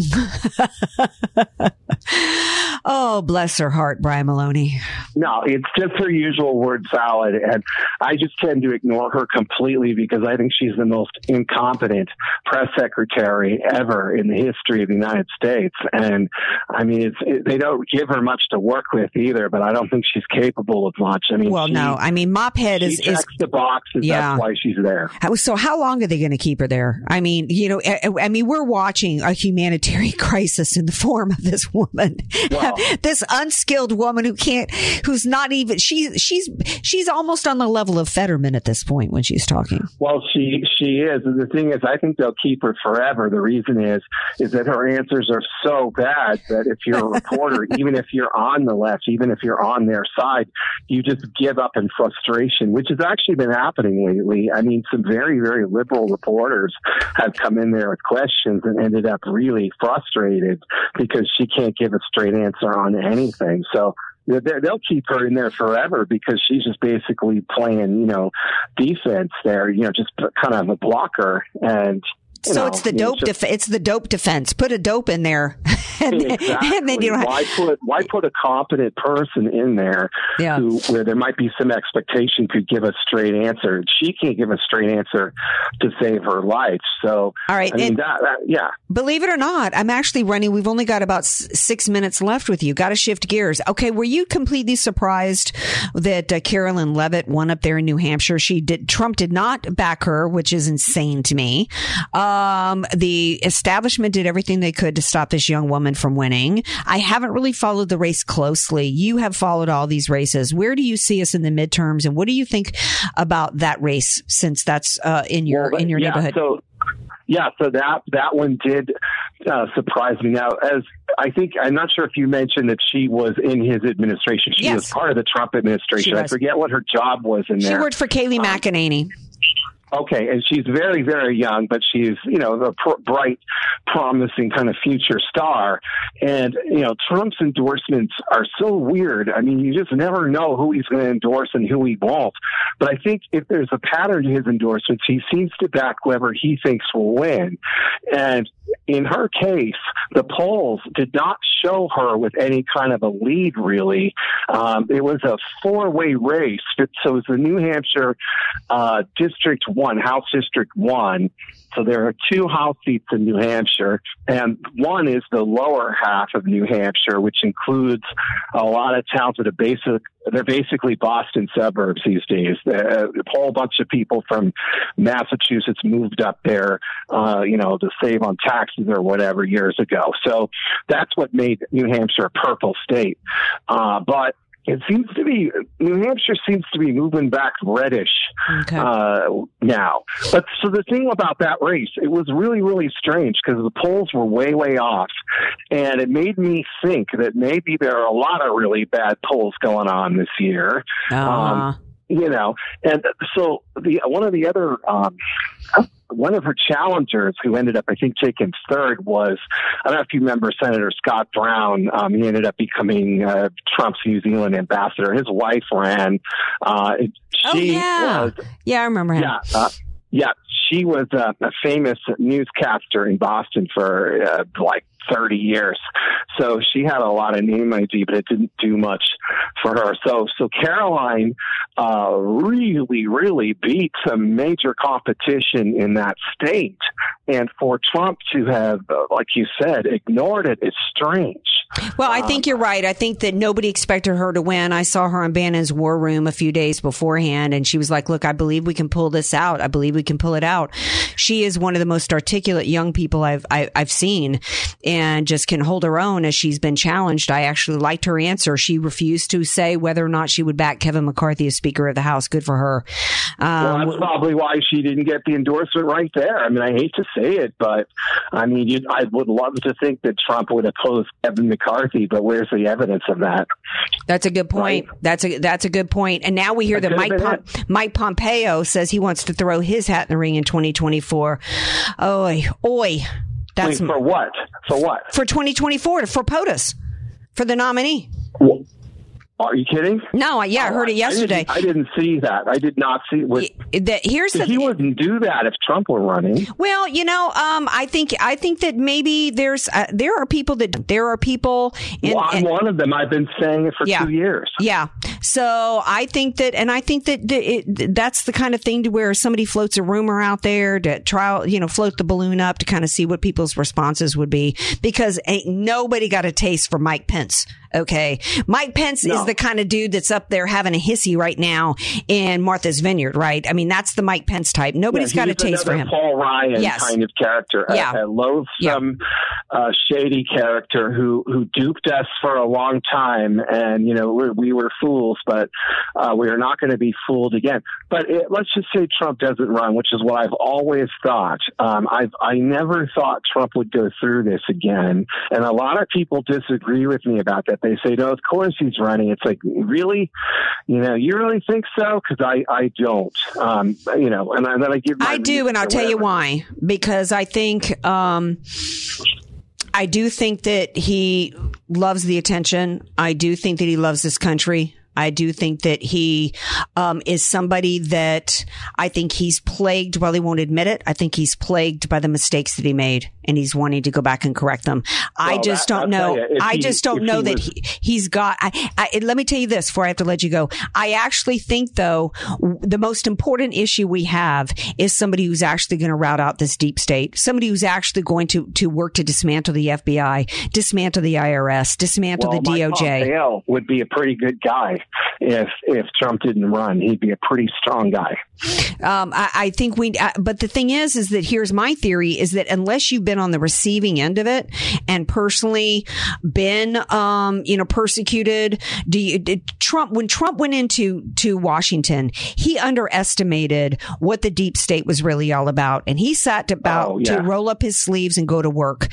oh, bless her heart, Brian Maloney. No, it's just her usual word salad. And I just tend to ignore her completely because I think she's the most incompetent press secretary ever in the history of the United States. And I mean, it's, it, they don't give her much to work with either, but I don't think she's capable of much. I mean, well, she, no, I mean, Mophead is, is the boxes. Yeah. That's why she's there. So how long are they going to keep her there? I mean, you know, I, I mean, we're watching a humanitarian crisis in the form of this woman, wow. this unskilled woman who can't, who's not even, she's, she's, she's almost on the level of Fetterman at this point when she's talking. Well, she, she is. And the thing is, I think they'll keep her forever. The reason is, is that her answers are so bad that if you're a reporter, even if you're on the left, even if you're on their side, you just give up in frustration, which has actually been happening lately. I mean, some very, very liberal reporters have come in there with questions and ended up really frustrated because she can't give a straight answer on anything. So they'll keep her in there forever because she's just basically playing, you know, defense there, you know, just kind of a blocker. And so know, it's the dope. It's, just, def- it's the dope defense. Put a dope in there, and, exactly. and then you don't why put why put a competent person in there yeah. who, where there might be some expectation could give a straight answer. She can't give a straight answer to save her life. So all right, I mean, that, that, yeah. Believe it or not, I'm actually running. We've only got about six minutes left with you. Got to shift gears. Okay, were you completely surprised that uh, Karoline Leavitt won up there in New Hampshire? She did. Trump did not back her, which is insane to me. Uh, um, the establishment did everything they could to stop this young woman from winning. I haven't really followed the race closely. You have followed all these races. Where do you see us in the midterms, and what do you think about that race since that's uh, in your well, in your yeah, neighborhood? So- yeah, so that that one did uh, surprise me. Now, as I think, I'm not sure if you mentioned that she was in his administration. She yes. was part of the Trump administration. I forget what her job was in there. She worked for Kayleigh um, McEnany. Okay, and she's very, very young, but she's you know the pr- bright, promising kind of future star. And you know Trump's endorsements are so weird. I mean, you just never know who he's going to endorse and who he won't. But I think if there's a pattern to his endorsements, he seems to back whoever he thinks will win. And in her case, the polls did not show her with any kind of a lead. Really, um, it was a four-way race. So it was the New Hampshire uh, District one, House District one. So there are two House seats in New Hampshire, and one is the lower half of New Hampshire, which includes a lot of towns that are basic. They're basically Boston suburbs these days. A whole bunch of people from Massachusetts moved up there, uh, you know, to save on taxes or whatever years ago. So that's what made New Hampshire a purple state. Uh, but it seems to be New Hampshire seems to be moving back reddish okay. uh, now. But so the thing about that race, it was really really strange because the polls were way way off, and it made me think that maybe there are a lot of really bad polls going on this year. Uh. Um, you know, and so the one of the other um, one of her challengers who ended up, I think, taking third was, I don't know if you remember Senator Scott Brown. Um, he ended up becoming uh, Trump's New Zealand ambassador. His wife ran. Uh, she oh, yeah. Was, yeah, I remember him. Yeah. Uh, yeah, she was a, a famous newscaster in Boston for uh, like 30 years. So she had a lot of name ID, but it didn't do much for her. So, so Karoline, uh, really, really beat some major competition in that state. and for Trump to have, uh, like you said, ignored it is strange. Well, I think you're right. I think that nobody expected her to win. I saw her on Bannon's War Room a few days beforehand, and she was like, "Look, I believe we can pull this out. I believe we can pull it out." She is one of the most articulate young people I've I, I've seen, and just can hold her own as she's been challenged. I actually liked her answer. She refused to say whether or not she would back Kevin McCarthy as Speaker of the House. Good for her. well, Um, that's probably why she didn't get the endorsement right there. I mean, I hate to say it, but I mean, you, I would love to think that Trump would oppose Kevin McCarthy, but where's the evidence of that? That's a good point. That's a that's a good point. And now we hear That that Mike Pom- Mike Pompeo says he wants to throw his hat in the ring in 2024. Oi, oi. That's for what? For what? for 2024 for POTUS for the nominee. Are you kidding? No, I- yeah, I heard it I yesterday. didn't, I didn't see that. I did not see. What, that here's the he wouldn't do that if Trump were running. Well, you know, um, I think I think that maybe there's uh, there are people that there are people. In, well, I'm one of them. I've been saying it for Yeah. two years. Yeah. So I think that, and I think that it, that's the kind of thing to where somebody floats a rumor out there to try, you know, float the balloon up to kind of see what people's responses would be because ain't nobody got a taste for Mike Pence. Okay. Mike Pence is the kind of dude that's up there having a hissy right now in Martha's Vineyard, right? I mean, that's the Mike Pence type. Nobody's Yeah, got a taste for him. Paul Ryan Yes. kind of character, Yeah. a, loathsome, uh, shady character who who duped us for a long time, and you know we, we were fools, but uh, we are not going to be fooled again. But it, let's just say Trump doesn't run, which is what I've always thought. Um, I've I never thought Trump would go through this again, and a lot of people disagree with me about that. They say, "No, of course he's running." It's like, really, you know, you really think so? Because I I don't. Um, you know, and, I- then I give. I do, and I'll tell you why. Because I think, um, I do think that he loves the attention. I do think that he loves this country. I do think that he um, is somebody that I think he's plagued while he won't admit it. I think he's plagued by the mistakes that he made and he's wanting to go back and correct them. I just that- don't know. you, I he- just don't know he that was- he, he's got. I, I, let me tell you this before I have to let you go. I actually think, though, the most important issue we have is somebody who's actually going to route out this deep state, somebody who's actually going to to work to dismantle the FBI, dismantle the IRS, dismantle well, the DOJ. Would be a pretty good guy if if Trump didn't run. He'd be a pretty strong guy. Um, I, I think we, uh, but the thing is, is that here's my theory: is that unless you've been on the receiving end of it and personally been, um, you know, persecuted, do you, Trump when Trump went into to Washington, he underestimated what the deep state was really all about, and he sat about Oh, yeah. to roll up his sleeves and go to work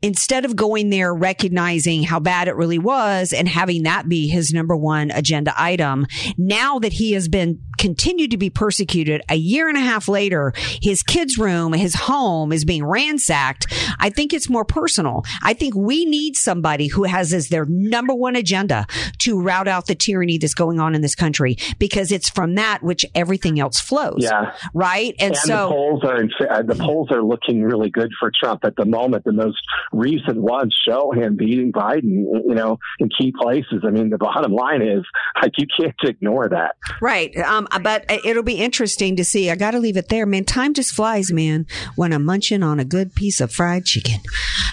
instead of going there recognizing how bad it really was and having that be his number one agenda item. Now that he has been continued to be persecuted a year and a half later, his kid's room, his home is being ransacked. I think it's more personal. I think we need somebody who has as their number one agenda to rout out the tyranny that's going on in this country because it's from that which everything else flows. Yeah. Right. And, And, so the polls are in, uh, the polls are looking really good for Trump at the moment. The most recent ones show him beating Biden, you know, in key places. I mean, the bottom line is like you can't ignore that. Right. Um, but it'll be interesting to see. I got to leave it there, man. Time just flies, man, when I'm munching on a good piece of fried chicken.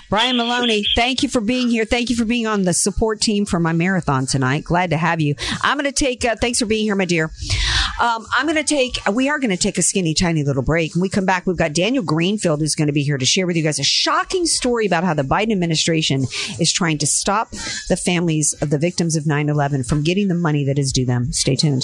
Brian Maloney, thank you for being here. Thank you for being on the support team for my marathon tonight. Glad to have you. I'm going to take, uh, thanks for being here, my dear. Um, I'm going to take, we are going to take a skinny, tiny little break. When we come back, we've got Daniel Greenfield who's going to be here to share with you guys a shocking story about how the Biden administration is trying to stop the families of the victims of 9 11 from getting the money that is due them. Stay tuned.